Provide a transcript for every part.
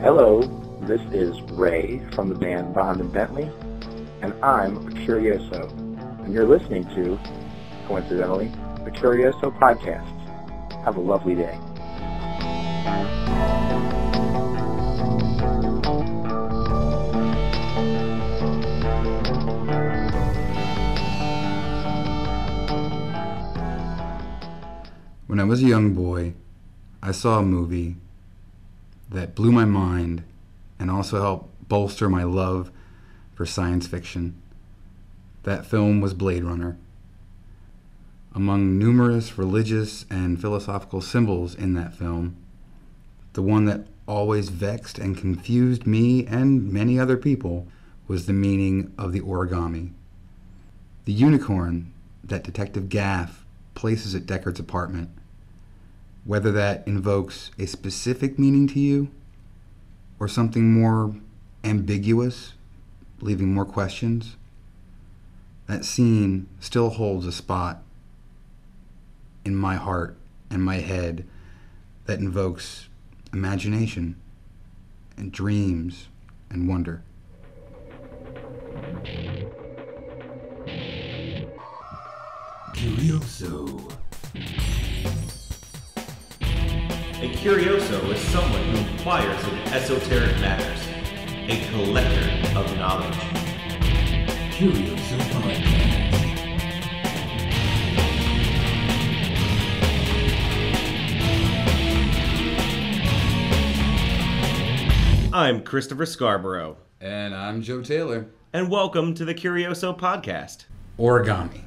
Hello, this is Ray from the band Bond and Bentley, and I'm a Curioso, and you're listening to, coincidentally, the Curioso Podcast. Have a lovely day. When I was a young boy, I saw a movie that blew my mind and also helped bolster my love for science fiction. That film was Blade Runner. Among numerous religious and philosophical symbols in that film, the one that always vexed and confused me and many other people was the meaning of the origami. The unicorn that Detective Gaff places at Deckard's apartment whether that invokes a specific meaning to you or something more ambiguous, leaving more questions, that scene still holds a spot in my heart and my head that invokes imagination and dreams and wonder. Curioso. A curioso is someone who inquires in esoteric matters, a collector of knowledge. Curioso Podcast. I'm Christopher Scarborough, And I'm Joe Taylor. and welcome to the Curioso Podcast. Origami.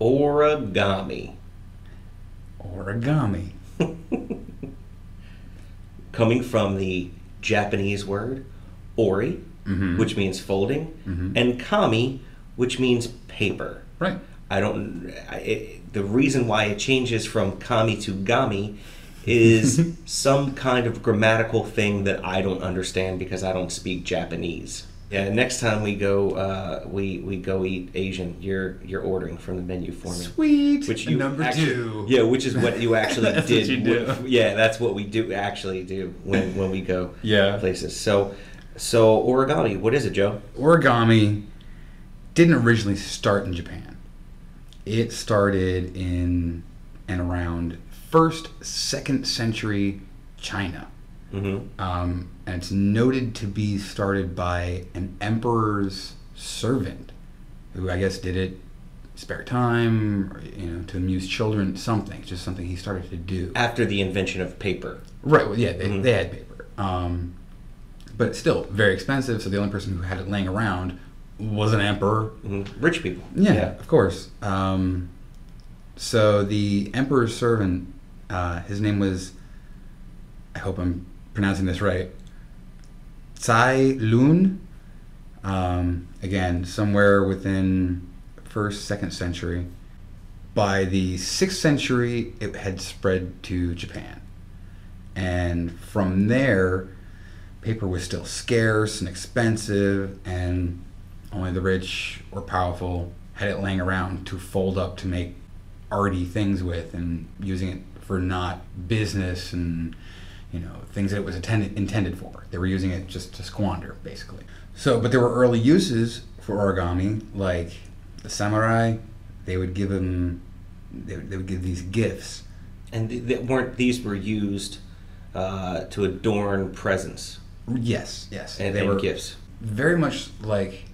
Origami. Origami. Coming from the Japanese word ori, mm-hmm. which means folding, mm-hmm. and kami, which means paper. Right. I don't. I, it, the reason why it changes from kami to gami is some kind of grammatical thing that I don't understand because I don't speak Japanese. Yeah, next time we go, uh, we we go eat Asian. You're you're ordering from the menu for me. Sweet. Which you number actually- two. Yeah, which is what you actually did. you do. w- Yeah, that's what we do actually do when when we go Yeah. places. So so origami, what is it, Joe? Origami didn't originally start in Japan. It started in and around first, second century China. Mm-hmm. Um, and it's noted to be started by an emperor's servant, who I guess did it spare time, or, you know, to amuse children, something, just something he started to do. After the invention of paper. Right. Well, yeah, they, Mhm. they had paper, um, but still very expensive. So the only person who had it laying around was an emperor. hmm Rich people. Yeah, of course. Um, so the emperor's servant, uh, his name was, I hope I'm pronouncing this right, Tsai Lun. Um, again, somewhere within first, second century. By the sixth century, it had spread to Japan, and from there, paper was still scarce and expensive, and only the rich or powerful had it laying around to fold up to make arty things with and using it for not business and you know things that it was intended intended for. They were using it just to squander basically. So, but there were early uses for origami, like the samurai. They would give them, they would, they would give these gifts. And th- th- weren't these were used uh, to adorn presents Yes, yes, and, they and were gifts? very much like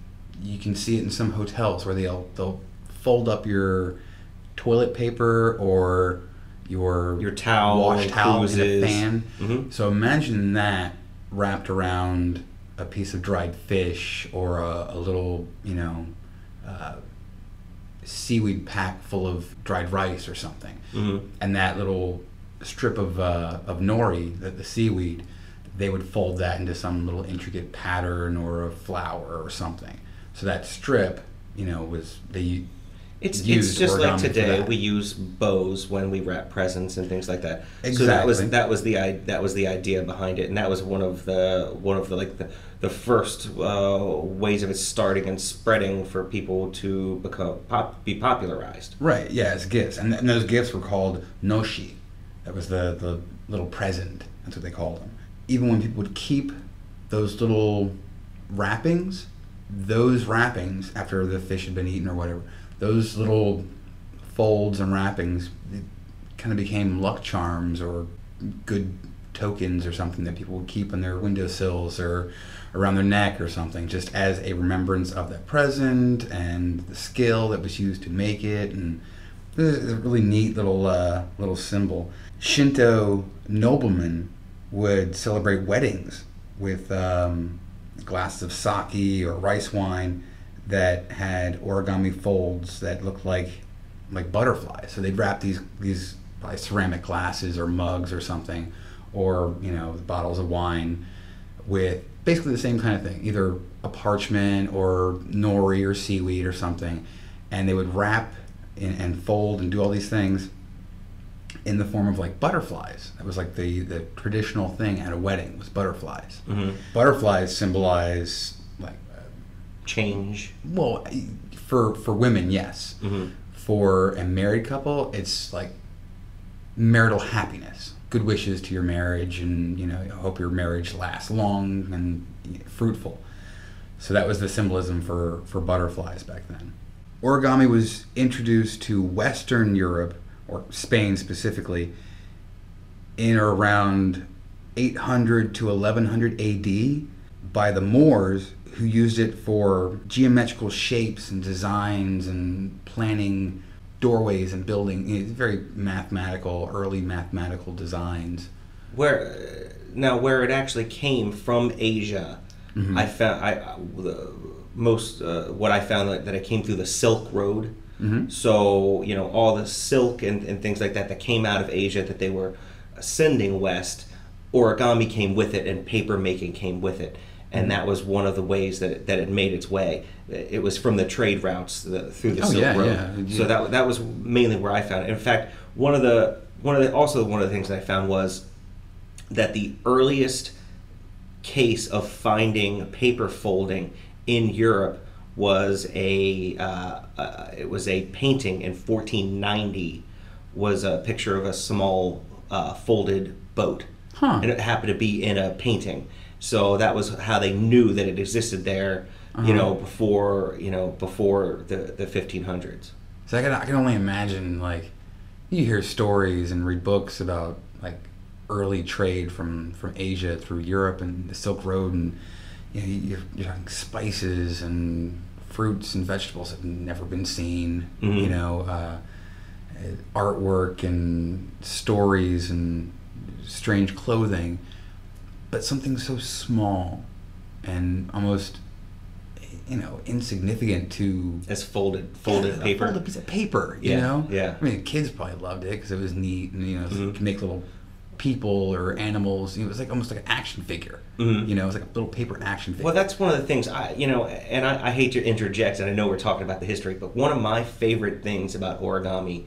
you can see it in some hotels where they'll they'll fold up your toilet paper or your Your towel, wash towel in a fan. Mhm. So imagine that wrapped around a piece of dried fish or a, a little you know uh, seaweed pack full of dried rice or something, Mhm. and that little strip of uh, of nori, the, the seaweed, they would fold that into some little intricate pattern or a flower or something. So that strip, you know, was they It's it's just like today we use bows when we wrap presents and things like that. Exactly. So that was that was the that was the idea behind it, and that was one of the one of the like the, the first uh, ways of it starting and spreading for people to become pop, be popularized. Right, yeah, as gifts. And, and those gifts were called noshi. That was the, the little present. That's what they called them. Even when people would keep those little wrappings, those wrappings after the fish had been eaten or whatever, those little folds and wrappings kind of became luck charms or good tokens or something that people would keep on their windowsills or around their neck or something, just as a remembrance of that present and the skill that was used to make it, and it was a really neat little uh, little symbol. Shinto noblemen would celebrate weddings with um, glasses of sake or rice wine that had origami folds that looked like like butterflies. So they'd wrap these these like ceramic glasses or mugs or something, or you know bottles of wine with basically the same kind of thing, either a parchment or nori or seaweed or something, and they would wrap and, and fold and do all these things in the form of like butterflies. That was like the the traditional thing at a wedding was butterflies. Mhm. Butterflies symbolize Change. well for for women yes Mhm. for a married couple it's like marital happiness good wishes to your marriage and you know i hope your marriage lasts long and fruitful so that was the symbolism for for butterflies back then origami was introduced to western europe or spain specifically in or around 800 to 1100 AD by the Moors who used it for geometrical shapes and designs and planning doorways and building you know, very mathematical early mathematical designs Where now, where it actually came from Asia, Mhm. I found I uh, the most uh, what I found that, that it came through the Silk Road. Mhm. So you know all the silk and, and things like that that came out of Asia that they were sending west. Origami came with it, and paper making came with it, and that was one of the ways that it, that it made its way. It was from the trade routes the, through the Oh, Silk yeah, Road. yeah. So that that was mainly where I found it. In fact, one of the one of the also one of the things that I found was that the earliest case of finding paper folding in Europe was a uh, uh, it was a painting in 1490 was a picture of a small uh, folded boat Huh. and it happened to be in a painting so that was how they knew that it existed there you Uh-huh. know before you know before the the 1500s so I can, I can only imagine like you hear stories and read books about like early trade from from Asia through Europe and the Silk Road and you know you're, you're talking spices and fruits and vegetables that have never been seen Mhm. you know uh, artwork and stories and strange clothing but something so small and almost you know insignificant to as folded folded yeah, paper a folded piece of paper. You Yeah, know, yeah. I mean, kids probably loved it because it was neat, and you know, Mhm. you could make little people or animals. It was like almost like an action figure. Mhm. You know, it was like a little paper action figure. Well, that's one of the things I, you know, and I, I hate to interject, and I know we're talking about the history, but one of my favorite things about origami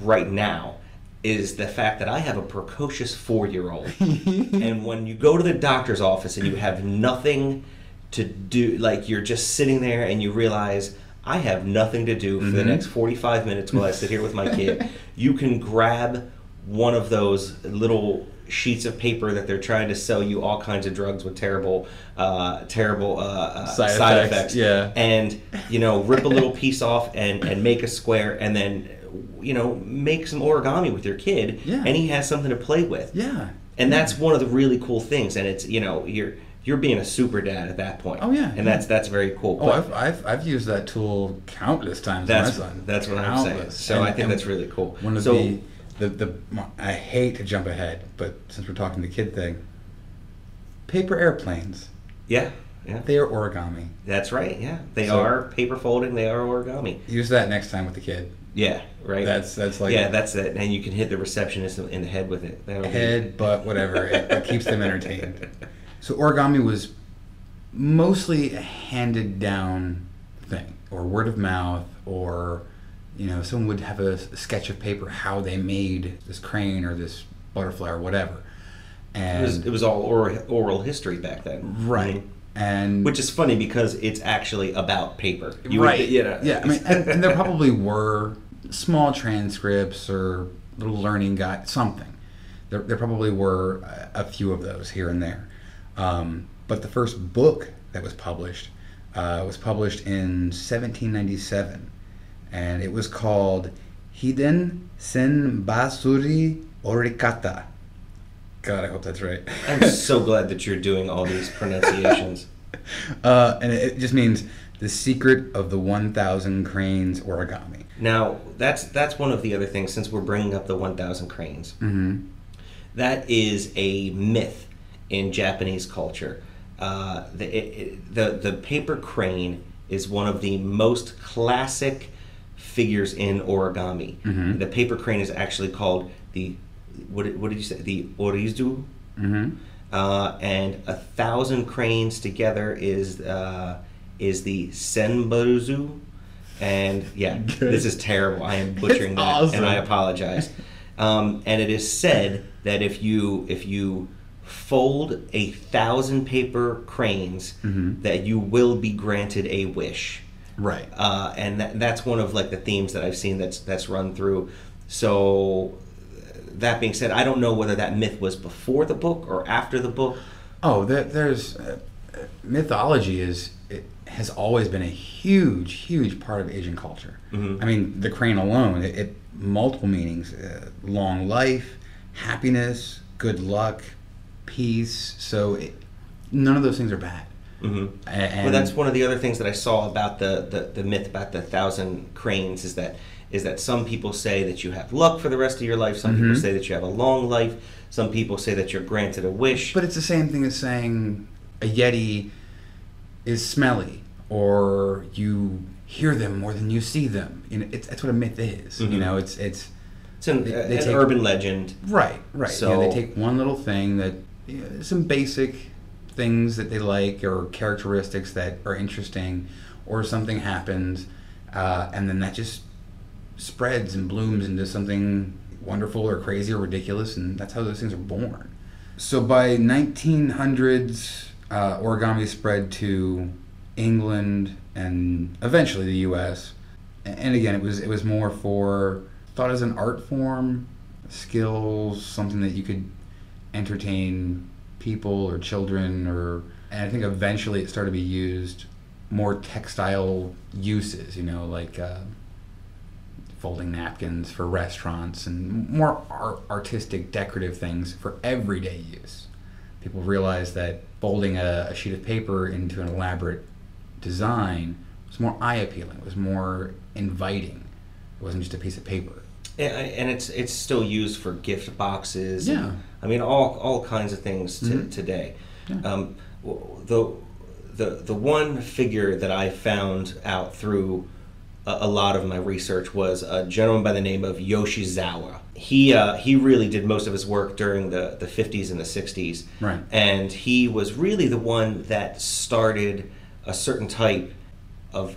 right now is the fact that I have a precocious four-year-old, and when you go to the doctor's office and you have nothing to do, like you're just sitting there and you realize. I have nothing to do for the Mhm. next 45 minutes while I sit here with my kid. You can grab one of those little sheets of paper that they're trying to sell you all kinds of drugs with terrible, uh, terrible uh, uh, Side side, effects, effects. yeah. And you know, rip a little piece off and and make a square, and then you know, make some origami with your kid, Yeah. and he has something to play with. yeah. And that's one of the really cool things. And it's you know, you're you're being a super dad at that point. Oh, yeah, And that's that's very cool. Oh, I've, I've I've used that tool countless times that's my son. that's what I'm saying. So And- I think that's really cool. One of so, the, the the I hate to jump ahead, but since we're talking the kid thing, paper airplanes. yeah, yeah. They are origami. That's right. Yeah, they So- are paper folding. They are origami. Use that next time with the kid. Yeah, right. That's that's like yeah, that's it. And you can hit the receptionist in the head with it. That'll be- head, butt, whatever. It, it keeps them entertained. So origami was mostly a handed down thing, or word of mouth, or you know, someone would have a sketch of paper how they made this crane or this butterfly or whatever, It and was, it was all oral, oral history back then. right, Mhm. And Which is funny because it's actually about paper. You right, Would, you know, yeah. I mean, and, and there probably were small transcripts or little learning guide, something. There, there probably were a, few of those here and there, um, But the first book that was published uh, was published in 1797, and it was called Hiden Senbasuri Orikata. God, I hope that's right. I'm so glad that you're doing all these pronunciations. uh, and it, just means the secret of the 1,000 cranes origami. Now, that's that's one of the other things. Since we're bringing up the 1,000 cranes, Mm-hmm. that is a myth in Japanese culture. Uh, the, it, the the paper crane is one of the most classic figures in origami. Mhm. The paper crane is actually called the what did, what did you say? The orizu. Mm-hmm. Uh, and a thousand cranes together is uh, is the senbaruzu. And yeah, Good. this is terrible. I am butchering It's that, awesome. and I apologize. Um, and it is said that if you if you fold a thousand paper cranes, Mhm. that you will be granted a wish. Right. Uh, and that, that's one of like the themes that I've seen that's that's run through. So that being said, I don't know whether that myth was before the book or after the book. Oh, there, there's uh, mythology is it has always been a huge, huge part of Asian culture. Mhm. I mean, the crane alone, it, it multiple meanings: uh, long life, happiness, good luck, peace. So it, none of those things are bad. hmm And, well, that's one of the other things that I saw about the, the, the myth about the thousand cranes is that is that some people say that you have luck for the rest of your life. Some people Mhm. say that you have a long life. Some people say that you're granted a wish. But it's the same thing as saying a yeti is smelly, or you hear them more than you see them. You know, it's, that's what a myth is. Mhm. You know, it's it's it's an, they- they an take- urban legend. Right, right. So- yeah, they take one little thing that you know, some basic things that they like or characteristics that are interesting, or something happens, uh, and then that just spreads and blooms into something wonderful or crazy or ridiculous, and that's how those things are born. So by 1900s, uh, origami spread to England and eventually the U.S. And again, it was it was more for thought as an art form, skills, something that you could entertain people or children, or and I think eventually it started to be used more textile uses. You know, like. Uh, folding napkins for restaurants and more art, artistic decorative things for everyday use people realized that folding a, a sheet of paper into an elaborate design was more eye appealing it was more inviting it wasn't just a piece of paper and it's it's still used for gift boxes. Yeah. and, I mean all all kinds of things to, Mhm. today. Yeah. Um, the the the one figure that I found out through a, lot of my research was a gentleman by the name of Yoshizawa. He uh, he really did most of his work during the the 50s and the 60s. Right. And he was really the one that started a certain type of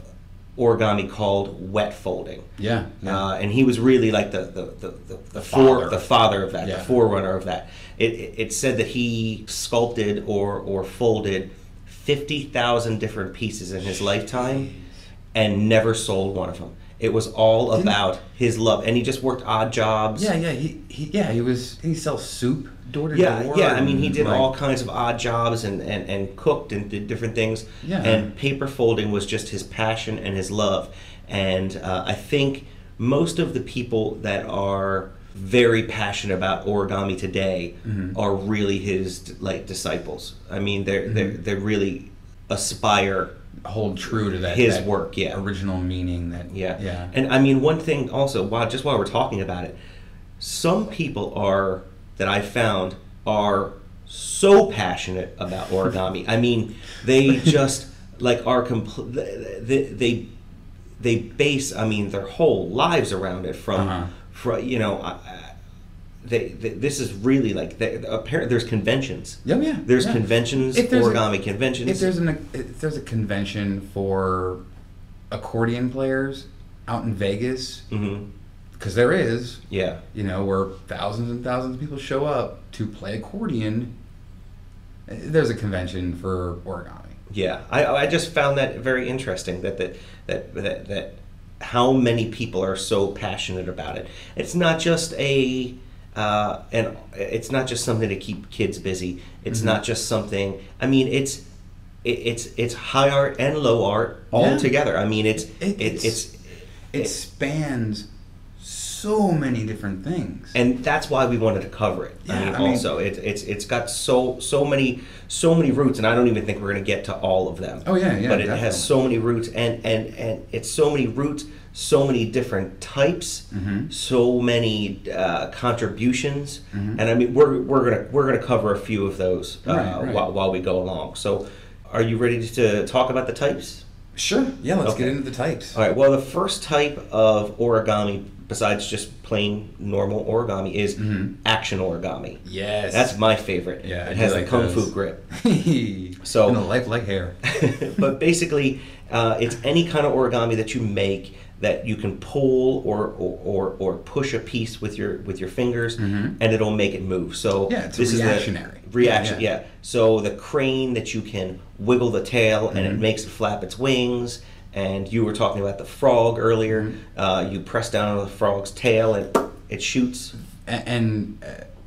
origami called wet folding. yeah, yeah. Uh, and he was really like the the the, the, the Father. the father of that, Yeah. the forerunner of that. It, it, it said that he sculpted or or folded fifty thousand different pieces in his lifetime, and never sold one of them. It was all Didn't- about his love, and he just worked odd jobs. yeah yeah he, he yeah he was he sells soup door to Yeah, door yeah. yeah. I mean, he did like, all kinds of odd jobs and, and, and cooked and did different things. Yeah. And paper folding was just his passion and his love. And uh, I think most of the people that are very passionate about origami today Mhm. are really his like disciples. I mean, they're they're Mhm. they really aspire. Hold true to that His that work, yeah. original meaning that Yeah. yeah And I mean, one thing also, while just while we're talking about it, some people are that I found are so passionate about origami. I mean, they just like are complete. They, they they base. I mean, their whole lives around it. From Uh-huh. from you know, I, I- they, they this is really like they, apparent. There's conventions. Oh, yeah There's yeah. conventions, there's a- origami conventions. If there's an if there's a convention for accordion players out in Vegas, mm-hmm. because there is, yeah. you know, where thousands and thousands of people show up to play accordion. There's a convention for origami. Yeah, I, I just found that very interesting that that, that that that how many people are so passionate about it. It's not just a uh, and it's not just something to keep kids busy. It's Mm-hmm. not just something. I mean, it's it, it's it's high art and low art all Yeah. together. I mean, it's It- it, it's- it's It spans so many different things. and that's why we wanted to cover it. I mean, I mean- also it, it's it's got so so many so many roots, and I don't even think we're going to get to all of them. Oh, yeah, yeah, But it definitely. has so many roots, and and and it's so many roots, so many different types, Mm-hmm. so many uh, contributions, and I mean we're we're gonna we're gonna cover a few of those uh, Right, right. While, while we go along. So, are you ready to talk about the types? sure. Yeah, let's Okay. get into the types. All right. Well, the first type of origami, besides just plain normal origami, is action origami. Yes. That's my favorite. Yeah, it has like the kung those. fu grip. so and the life like hair. but basically, uh, it's any kind of origami that you make that you can pull or, or, or, or push a piece with your with your fingers, and it'll make it move. So Mm-hmm. Yeah, it's this reactionary. is the reaction. Yeah, Yeah, yeah. So the crane that you can wiggle the tail and Mm-hmm. it makes it flap its wings. And you were talking about the frog earlier. Mm-hmm. Uh, you press down on the frog's tail and it shoots. A- and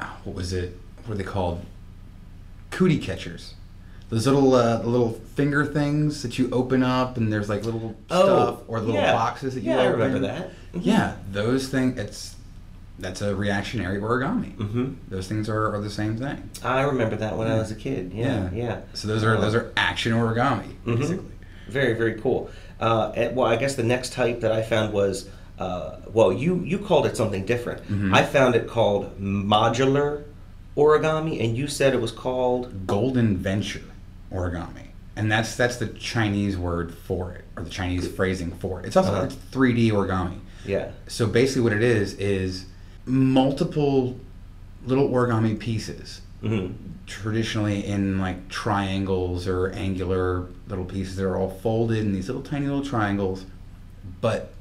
uh, what was it? What are they called? Cootie catchers. Those little uh, little finger things that you open up, and there's like little stuff or little Oh, yeah. boxes that you Yeah, I open. remember that. Mhm. Yeah, those things. It's that's a reactionary origami. Mhm. Those things are, are the same thing. I remember that when I was a kid. Yeah, yeah. So those are Uh, those are action origami Mhm. basically. Very, very cool. Uh, and, well, I guess the next type that I found was, uh, well, you you called it something different. Mm-hmm. I found it called modular origami, and you said it was called. Golden venture origami, and that's that's the Chinese word for it, or the Chinese phrasing for it. It's also Uh-huh. it's 3D origami. Yeah. So basically, what it is is multiple little origami pieces, hmm traditionally in like triangles or angular little pieces. They're all folded in these little tiny little triangles, but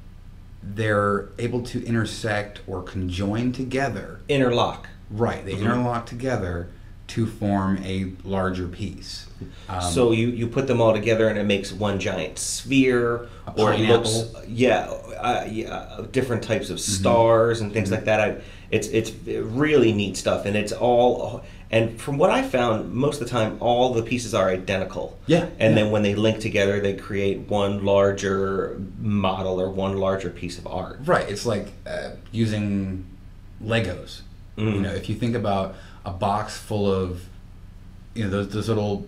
they're able to intersect or conjoin together. Interlock. Right, they Mhm. interlock together to form a larger piece. Um, so you, you put them all together and it makes one giant sphere, or it looks. Mm-hmm. yeah, uh, yeah, different types of stars and things like that. I, it's it's really neat stuff, and it's all. And from what I found, most of the time, all the pieces are identical. Yeah, And yeah. then when they link together, they create one larger model or one larger piece of art. Right. It's like uh, using Legos. You Mm. know, if you think about a box full of, you know, those those little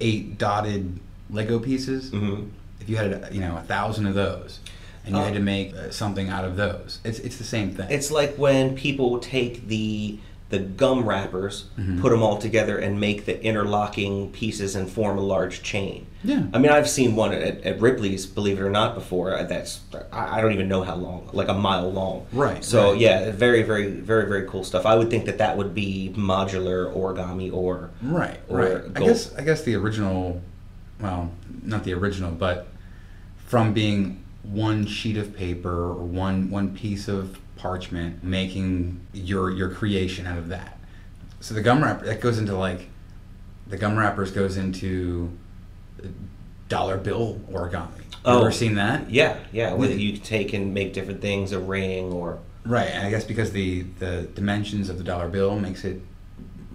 eight dotted Lego pieces. hmm If you had, you know, a thousand of those, and you Oh. had to make uh, something out of those, it's it's the same thing. It's like when people take the the gum wrappers, Mhm. put them all together, and make the interlocking pieces and form a large chain. yeah. I mean, I've seen one at, at Ripley's, believe it or not, before. uh, That's I don't even know how long, like a mile long. Right, So right. yeah, very, very, very, very cool stuff. I would think that that would be modular origami or Right, or right. I guess I guess the original, well, not the original, but from being one sheet of paper or one one piece of parchment, making your your creation out of that. So the gum wrapper that goes into like, the gum wrappers goes into dollar bill origami. You Oh. ever seen that? yeah, yeah. Where you take and make different things, a ring or Right, and I guess because the the dimensions of the dollar bill makes it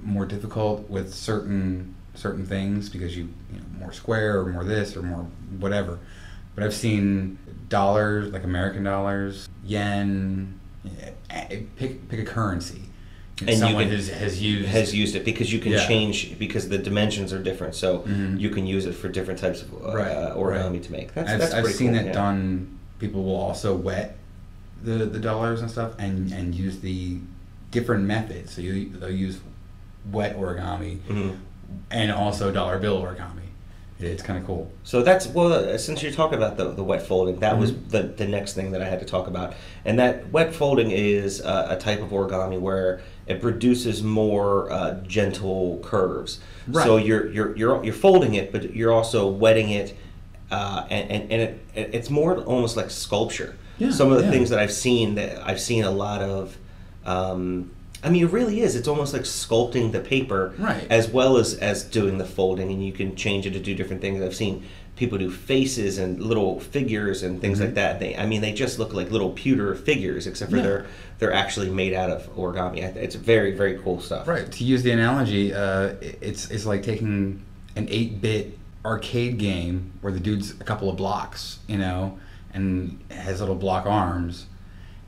more difficult with certain certain things because you you know more square or more this or more whatever. But I've seen dollars like American dollars, yen, pick pick a currency. And you someone can- has, has used has used it because you can Yeah. change because the dimensions are different, so Mhm. you can use it for different types of uh, Right, origami right. to make. That's I've, that's I've seen cool, it yeah. done. People will also wet the the dollars and stuff, and and use the different methods. So you they'll use wet origami Mhm. and also dollar bill origami. Yeah, it's kind of cool. So that's well. Uh, since you're talking about the, the wet folding, that was Mhm. the the next thing that I had to talk about, and that wet folding is uh, a type of origami where it produces more uh, gentle curves. Right. So you're you're you're you're folding it, but you're also wetting it, uh, and and, and it, it it's more almost like sculpture. Yeah, Some of the yeah. things that I've seen that I've seen a lot of. Um, I mean, it really is. It's almost like sculpting the paper, Right. as well as as doing the folding, and you can change it to do different things. I've seen people do faces and little figures and things like that. They, I mean, they just look like little pewter figures, except for Yeah. they're they're actually made out of origami. It's very very cool stuff. Right. To use the analogy, uh, it's it's like taking an eight-bit arcade game where the dude's a couple of blocks, you know, and has little block arms,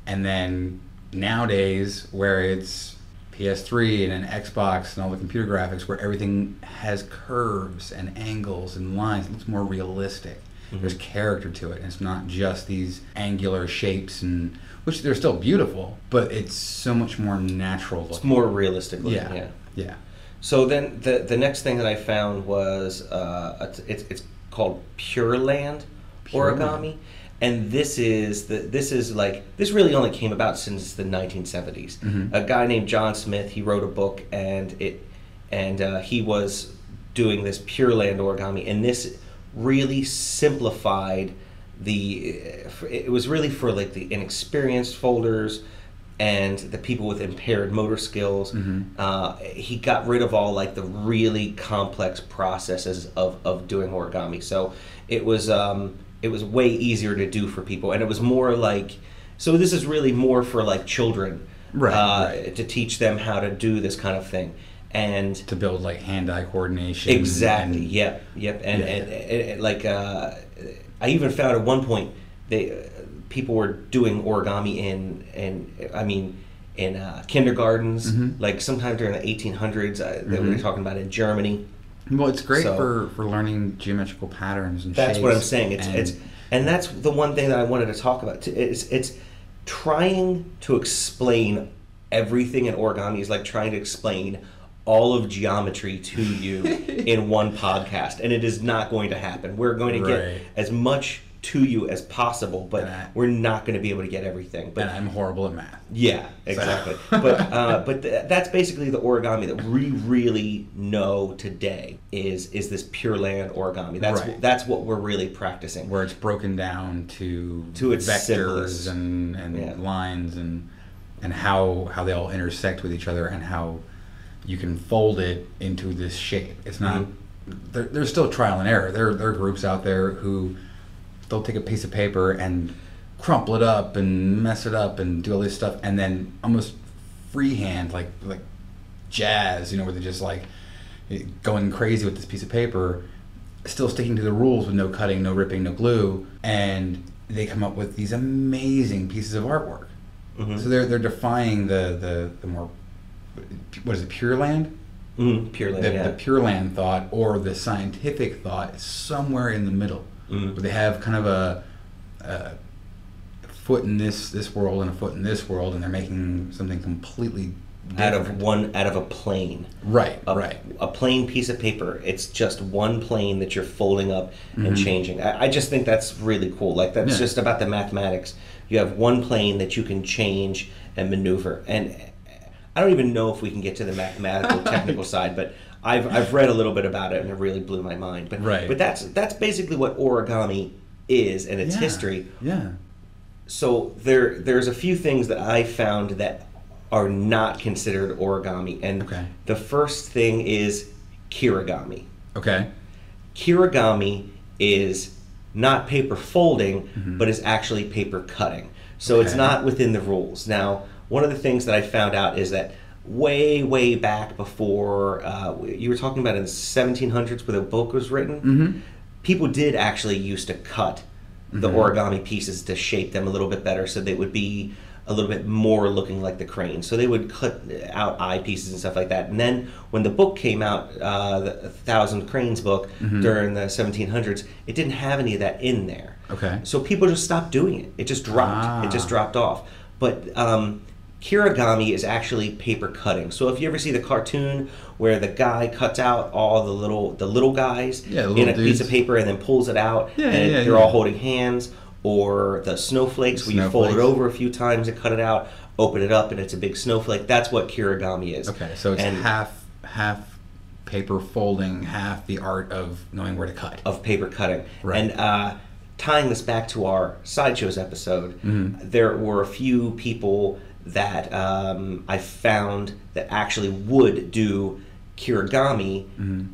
and then nowadays where it's PS3 and an Xbox and all the computer graphics where everything has curves and angles and lines, it looks more realistic. There's character to it. And it's not just these angular shapes and which they're still beautiful, but it's so much more natural looking. It's more realistic. looking, Yeah. yeah. Yeah. So then the the next thing that I found was uh, it's, it's it's called Pure Land Pure origami, Land. And this is the this is like this really only came about since the 1970s. Mhm. A guy named John Smith he wrote a book and it and uh, he was doing this Pure Land origami, and this really simplified the. It was really for like the inexperienced folders and the people with impaired motor skills. Mhm. Uh, he got rid of all like the really complex processes of, of doing origami. So it was um, it was way easier to do for people, and it was more like so. This is really more for like children, Right, Uh, right. To teach them how to do this kind of thing, and to build like hand-eye coordination. Exactly. and- Yep. Yep. And, Yeah. and, and, and, like uh, I even found at one point they uh, people were doing origami in in I mean in uh, kindergartens Mhm. like sometime during the 1800s uh, they were talking about in Germany. Well, it's great So- for, for learning geometrical patterns and shapes. That's what I'm saying. It's and- it's and that's the one thing that I wanted to talk about. It's it's trying to explain everything in origami is like trying to explain all of geometry to you in one podcast, and it is not going to happen. We're going to Right. get as much to you as possible, but I- we're not going to be able to get everything. But and I'm horrible at math. yeah, exactly. but uh, but th- that's basically the origami that we really know today is is this Pure Land origami. That's Right. that's what we're really practicing. Where it's broken down to To its vectors simplest. and, and Yeah. lines and and how how they all intersect with each other and how you can fold it into this shape. It's not Mm-hmm. there, there's still trial and error. There there are groups out there who they'll take a piece of paper and crumple it up and mess it up and do all this stuff and then almost freehand like like jazz, you know, where they're just like going crazy with this piece of paper, still sticking to the rules with no cutting, no ripping, no glue, and they come up with these amazing pieces of artwork. Mhm. So they're they're defying the the, the more what is it, Pure Land? Mhm, Pure Land, the, yeah. the Pure Land thought or the scientific thought somewhere in the middle, Mhm. where they have kind of a, a foot in this this world and a foot in this world, and they're making something completely out of one out of a plane. right, A, right. a plain piece of paper. It's just one plane that you're folding up and Mhm. changing. I, I just think that's really cool. Like that's Yeah. just about the mathematics. You have one plane that you can change and maneuver. And I don't even know if we can get to the mathematical technical side, but I've I've read a little bit about it and it really blew my mind. But Right. but that's that's basically what origami is and its Yeah, history Yeah. so there there's a few things that I found that are not considered origami, and Okay. the first thing is kirigami. Okay. Kirigami is not paper folding, Mhm. but is actually paper cutting. So it's not within the rules. Now, one of the things that I found out is that way, way back before uh, you were talking about in the 1700s where the book was written, Mm-hmm. people did actually used to cut the Mhm. origami pieces to shape them a little bit better so they would be a little bit more looking like the crane. So they would cut out eye pieces and stuff like that. And then when the book came out, uh, the Thousand Cranes book Mhm. during the 1700s, it didn't have any of that in there. Okay. So people just stopped doing it. It just dropped. It just Ah. dropped off. But um, kirigami is actually paper cutting. So if you ever see the cartoon where the guy cuts out all the little the little guys Yeah, the in little a piece of paper and then pulls it out Yeah, and yeah, they're all holding hands, or the snowflakes where you fold it over a few times and cut it out, open it up and it's a big snowflake. That's what kirigami is. Okay. So it's And- half half paper folding, half the art of knowing where to cut. of paper cutting. Right. And uh, tying this back to our sideshows episode, Mhm. there were a few people that um, I found that actually would do kirigami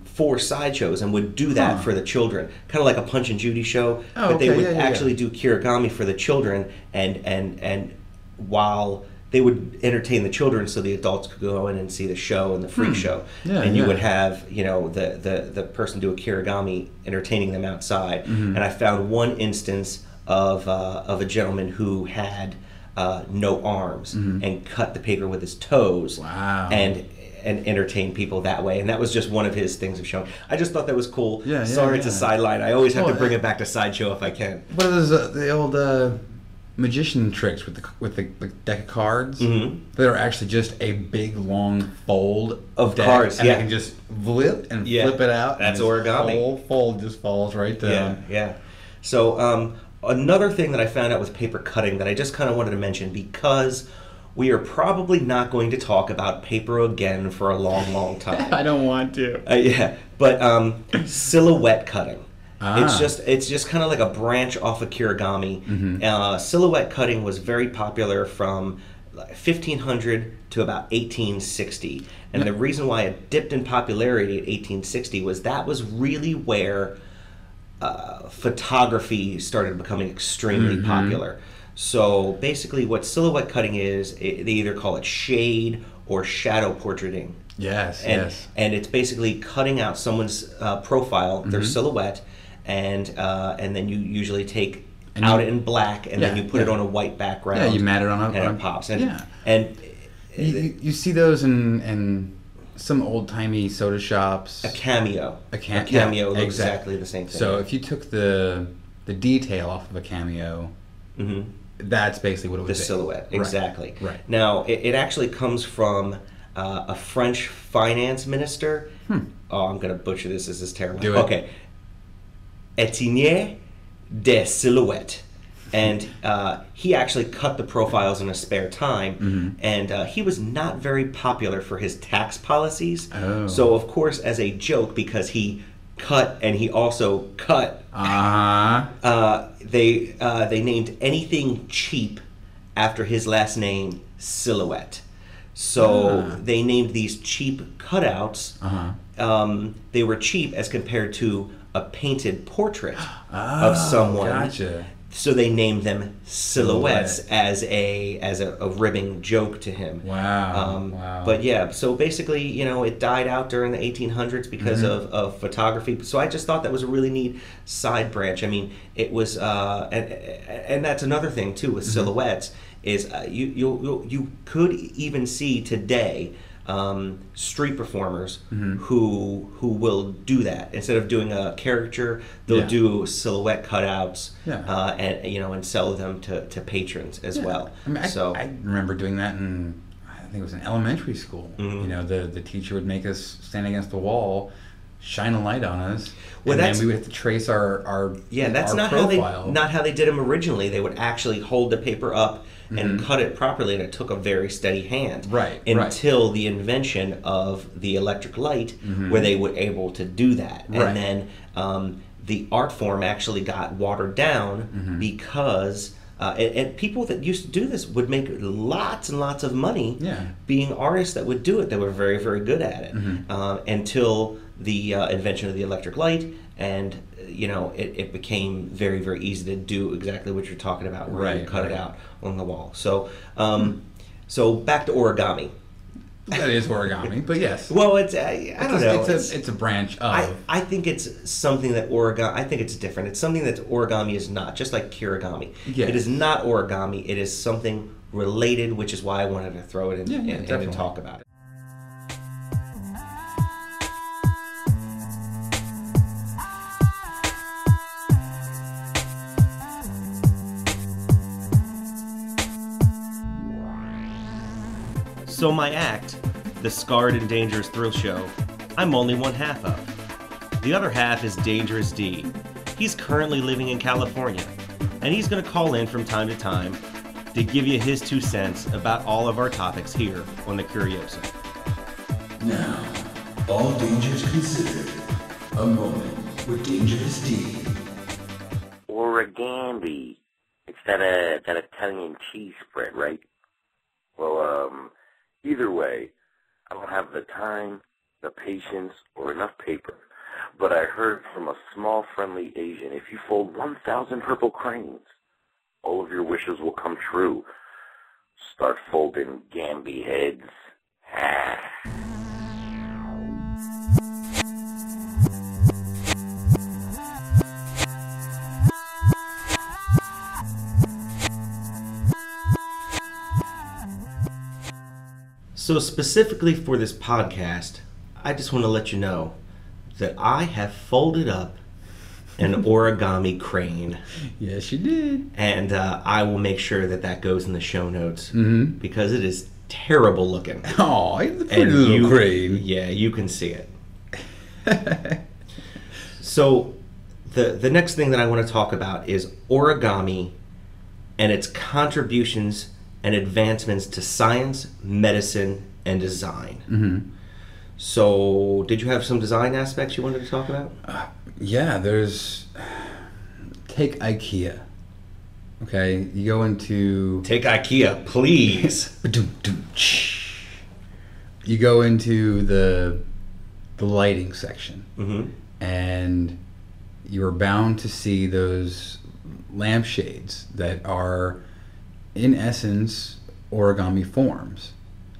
for sideshows and would do that Mm-hmm. Huh. for the children, kind of like a Punch and Judy show. Oh, but they would yeah, yeah, actually yeah. do kirigami for the children, and and and while they would entertain the children, so the adults could go in and see the show and the freak show, Hmm. Yeah, and you yeah. would have you know the the the person do a kirigami entertaining them outside. Mm-hmm. And I found one instance of uh, of a gentleman who had uh, no arms and cut the paper with his toes. Mm-hmm. Wow. And and entertain people that way, and that was just one of his things of showing. I just thought that was cool. Yeah, yeah, Sorry, it's a sideline. I always have to bring it back to sideshow if I can. What are uh, the old uh, magician tricks with the with the, the deck of cards? Mhm. That are actually just a big long fold Of deck, cards, and yeah. I can just flip and Yeah, flip it out. that's origami. Whole fold just falls right Yeah, down. yeah. So um, another thing that I found out with paper cutting that I just kind of wanted to mention because we are probably not going to talk about paper again for a long, long time. I don't want to. Uh, yeah, but um, silhouette cutting. It's Ah. just it's just kind of like a branch off of kirigami. Mm-hmm. Uh, silhouette cutting was very popular from 1500 to about 1860, and the reason why it dipped in popularity at 1860 was that was really where uh, photography started becoming extremely Mm-hmm. popular. So basically, what silhouette cutting is, i they either call it shade or shadow portraiting Yes, and yes. and it's basically cutting out someone's uh, profile, their Mm-hmm. silhouette, and uh, and then you usually take And out you- it in black, and then you put it on a white background. Yeah, you mat it on a- and on it pops. And yeah. and You, you- you see those in in some old timey soda shops. a cameo, A cam- cameo yeah, looks exact- exactly the same thing. So if you took the the detail off of a cameo, hmm that's basically what it would the silhouette, Right, exactly. Right. Now, it, it actually comes from uh, a French finance minister. Oh, I'm going to butcher this. This is terrible. Hmm. Do it. Okay. Etienne de Silhouette. And uh, he actually cut the profiles in a spare time. Mm-hmm. And uh, he was not very popular for his tax policies. Oh. So, of course, as a joke, because he cut and he also cut Uh-huh. uh, they uh, they named anything cheap after his last name Silhouette. So Ah. they named these cheap cutouts. Uh-huh. Um, they were cheap as compared to a painted portrait of Oh, someone. Gotcha. So they named them silhouettes Silhouette. as a as a, a ribbing joke to him. Wow. Um, wow. But yeah, so basically, you know, it died out during the 1800s because Mm-hmm. of, of photography. So I just thought that was a really neat side branch. I mean, it was, uh, and and that's another thing too with Mm-hmm. silhouettes is uh, you you you you could even see today. Um, street performers Mm-hmm. who who will do that instead of doing a caricature, they'll Yeah. do silhouette cutouts, Yeah. uh, and you know, and sell them to, to patrons as Yeah. well. I mean, I, so I remember doing that in, I think it was in elementary school. Mhm. You know, the the teacher would make us stand against the wall, shine a light on us, Well, and then we would have to trace our our Yeah, that's our not profile. how they not how they did them originally. They would actually hold the paper up and cut it properly, and it took a very steady hand. Mm-hmm. Right, right. Until the invention of the electric light, where they were able to do that, Mm-hmm. Right. and then um, the art form actually got watered down Mm-hmm. because. Uh, and, and people that used to do this would make lots and lots of money Yeah. being artists that would do it. that were very, very good at it Mm-hmm. uh, until the uh, invention of the electric light, and you know it, it became very, very easy to do exactly what you're talking about, where you Right, cut it out on the wall. So, um, so back to origami. that is origami, but yes, Well, it's I, I don't it's, know. It's, It's- a it's a branch of. I, I think it's something that origami. I think it's different. It's something that origami is not, just like kirigami. Yes. It is not origami. It is something related, which is why I wanted to throw it in Yeah, yeah, and, and talk about it. So my act, the Scarred and Dangerous Thrill Show, I'm only one half of. The other half is Dangerous D. He's currently living in California, and he's going to call in from time to time to give you his two cents about all of our topics here on the Curioso. Now, all dangers considered, a moment with Dangerous D. origami. It's that uh that Italian cheese spread, right? Well, um, either way, I don't have the time, the patience, or enough paper. But I heard from a small, friendly Asian, if you fold 1,000 purple cranes, all of your wishes will come true. Start folding Gumby heads. Ah. So, specifically for this podcast, I just want to let you know that I have folded up an origami crane, Yes, you did. and uh, I will make sure that that goes in the show notes Mm-hmm. because it is terrible looking. Oh, it's a pretty And little you, crane. Yeah, you can see it. so, the the next thing that I want to talk about is origami and its contributions and advancements to science, medicine, and design. Mm-hmm. So, did you have some design aspects you wanted to talk about? Yeah, there's. Take IKEA. Okay, you go into. Take IKEA, please. You go into the the lighting section, hmm and you are bound to see those lampshades that are, in essence, origami forms.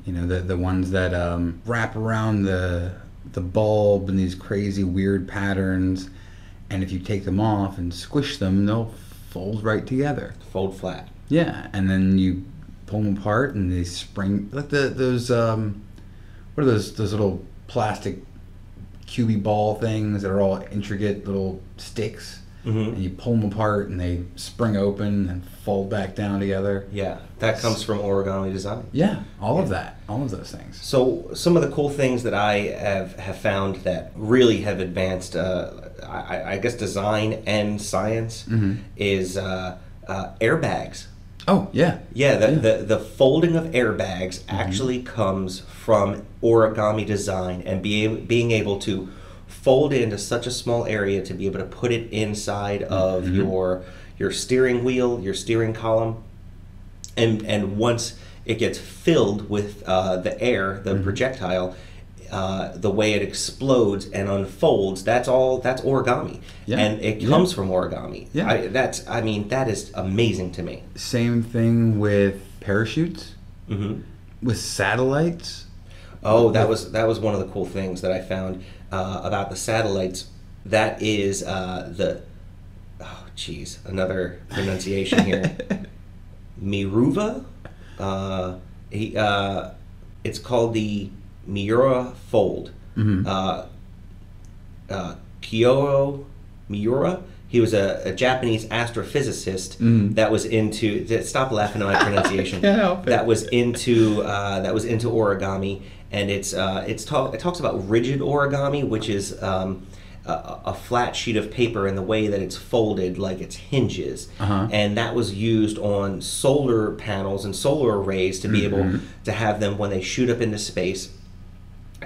You know, the the ones that um, wrap around the the bulb in these crazy weird patterns, and if you take them off and squish them, they'll fold right together. Fold flat. Yeah, and then you pull them apart, and they spring like the those um, what are those those little plastic cubey ball things that are all intricate little sticks, hmm and you pull them apart, and they spring open and fold back down together. Yeah, that comes from origami design. Yeah, all of that, all of those things. So some of the cool things that I have, have found that really have advanced, uh, I, I guess, design and science Mhm. is uh, uh, airbags. Oh yeah, Yeah, the, Yeah. The, the folding of airbags actually comes from origami design and being being able to fold into such a small area to be able to put it inside of your your steering wheel, your steering column, and and once it gets filled with uh, the air, the projectile. Uh, the way it explodes and unfolds, that's all. That's origami, Yeah. and it Yeah. comes from origami. Yeah. I, that's. I mean, that is amazing to me. same thing with parachutes, hmm with satellites. Oh, that was that was one of the cool things that I found uh, about the satellites. That is uh, the oh, geez, another pronunciation here. Miruva. Uh, he, uh, it's called the Miura Fold. Mhm. Uh, uh, Koryo Miura. He was a, a Japanese astrophysicist Mhm. that was into. Stop laughing at my pronunciation. Can't help it. That was into uh, that was into origami, and it's uh, it's talk, it talks about rigid origami, which is um, a, a flat sheet of paper in the way that it's folded, like its hinges, Uh-huh. and that was used on solar panels and solar arrays to be able Mhm. to have them when they shoot up into space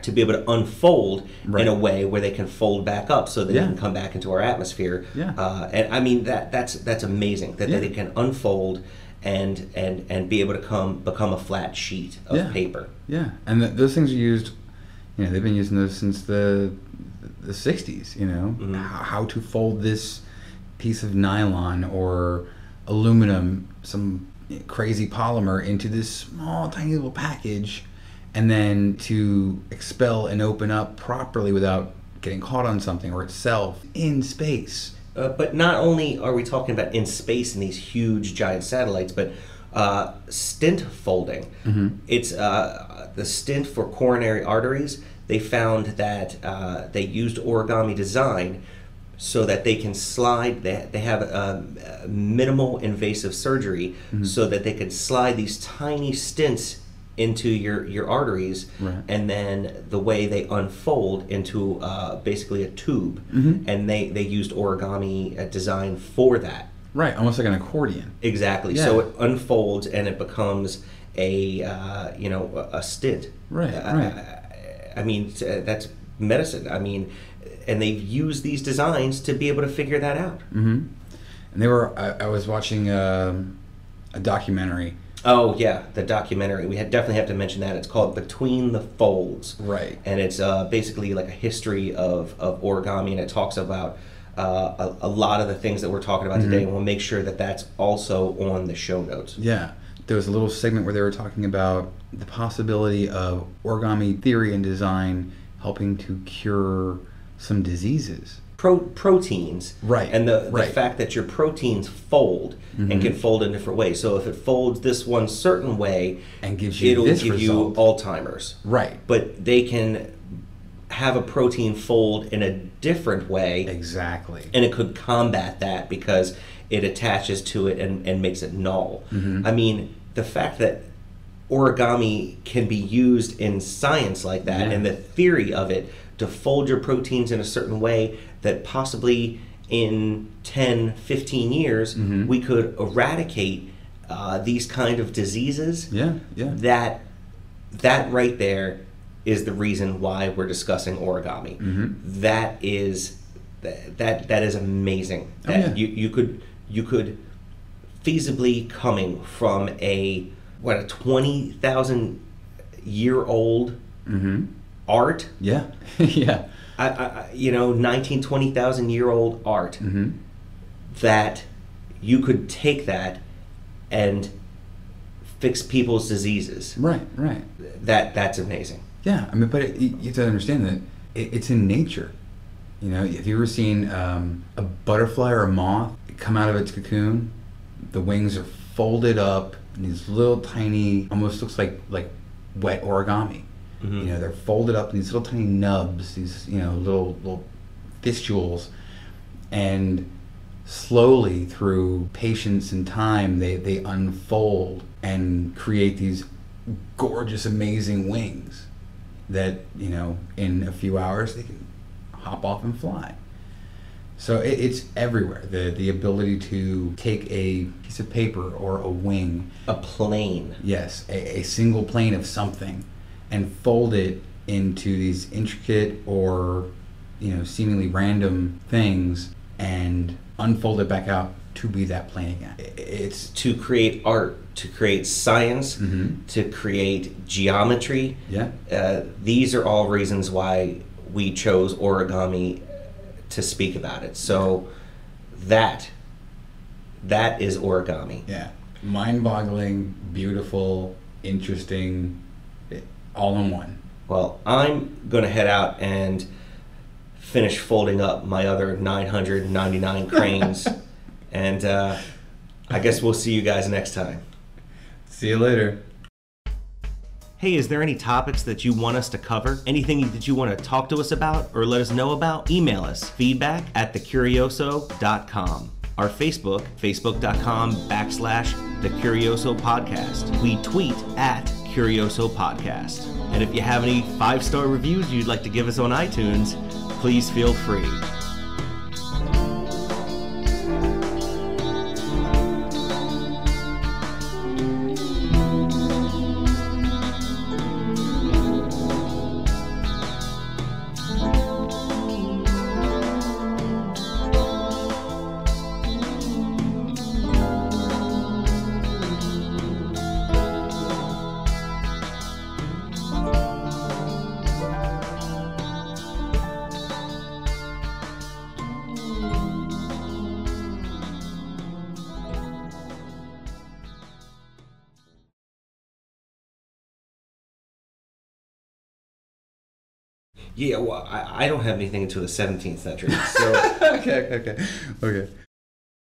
to be able to unfold Right. in a way where they can fold back up so that Yeah. they can come back into our atmosphere. Yeah. Uh, and I mean that that's that's amazing that Yeah. they can unfold and and and be able to come become a flat sheet of Yeah. paper. Yeah, and th- those things are used. You know, they've been using those since the the '60s. You know, Mhm. how, how to fold this piece of nylon or aluminum, some crazy polymer, into this small, tiny little package, and then to expel and open up properly without getting caught on something or itself in space. Uh, but not only are we talking about in space in these huge giant satellites, but uh, stent folding. It's uh, the stent for coronary arteries. They found that uh, they used origami design so that they can slide. They, they have um, uh, minimal invasive surgery so that they can slide these tiny stents into your, your arteries Right. and then the way they unfold into uh, basically a tube Mhm. and they, they used origami uh, design for that Right, almost like an accordion. exactly so it unfolds and it becomes a uh, you know a, a stent Right, I, right. I, I mean uh, that's medicine i mean and they've used these designs to be able to figure that out hmm And they were. I, I was watching um, a documentary Oh yeah, the documentary. We had definitely have to mention that. It's called Between the Folds. Right. And it's uh, basically like a history of, of origami, and it talks about uh, a, a lot of the things that we're talking about today. And we'll make sure that that's also on the show notes. Yeah. There was a little segment where they were talking about the possibility of origami theory and design helping to cure some diseases. Pro- proteins, Right, And the, the right. fact that your proteins fold and mm-hmm. can fold in different ways. So if it folds this one certain way, And gives you it'll this give result. you Alzheimer's. Right. But they can have a protein fold in a different way Exactly. and it could combat that because it attaches to it and, and makes it null. Mm-hmm. I mean, the fact that origami can be used in science like that Yeah. and the theory of it to fold your proteins in a certain way that possibly in 10, 15 years we could eradicate uh, these kind of diseases Yeah, yeah. that that right there is the reason why we're discussing origami. Mm-hmm. That is that that, that is amazing. Oh, That yeah. you you could you could feasibly coming from a what a twenty thousand year old Mm-hmm. art. Yeah. yeah. I, I, you know, 19, 20,000 year old art Mm-hmm. that you could take that and fix people's diseases. Right, right. That that's amazing. Yeah, I mean, but it, you have to understand that it, it's in nature. You know, have you ever seen um, a butterfly or a moth come out of its cocoon? The wings are folded up in these little tiny, almost looks like like wet origami. Mm-hmm. You know, they're folded up in these little tiny nubs, these you know little little fistules, and slowly through patience and time, they they unfold and create these gorgeous, amazing wings that you know in a few hours they can hop off and fly. So it, it's everywhere. The the ability to take a piece of paper or a wing, A plane. yes, a, a single plane of something, and fold it into these intricate or you know seemingly random things, and unfold it back out to be that plane again. It's to create art, to create science, Mhm. to create geometry. yeah, Uh, these are all reasons why we chose origami to speak about it. So that that is origami. yeah, mind-boggling, beautiful, interesting, all in one. Well, I'm going to head out and finish folding up my other 999 cranes, and uh, I guess we'll see you guys next time. See you later. Hey, is there any topics that you want us to cover? Anything that you want to talk to us about or let us know about? Email us feedback at thecurioso.com. Our Facebook, facebook.com backslash the Curioso Podcast. We tweet at Curioso Podcast. And if you have any five star reviews you'd like to give us on iTunes, please feel free. Yeah, well, I, I don't have anything until the 17th century. So. okay, okay, okay.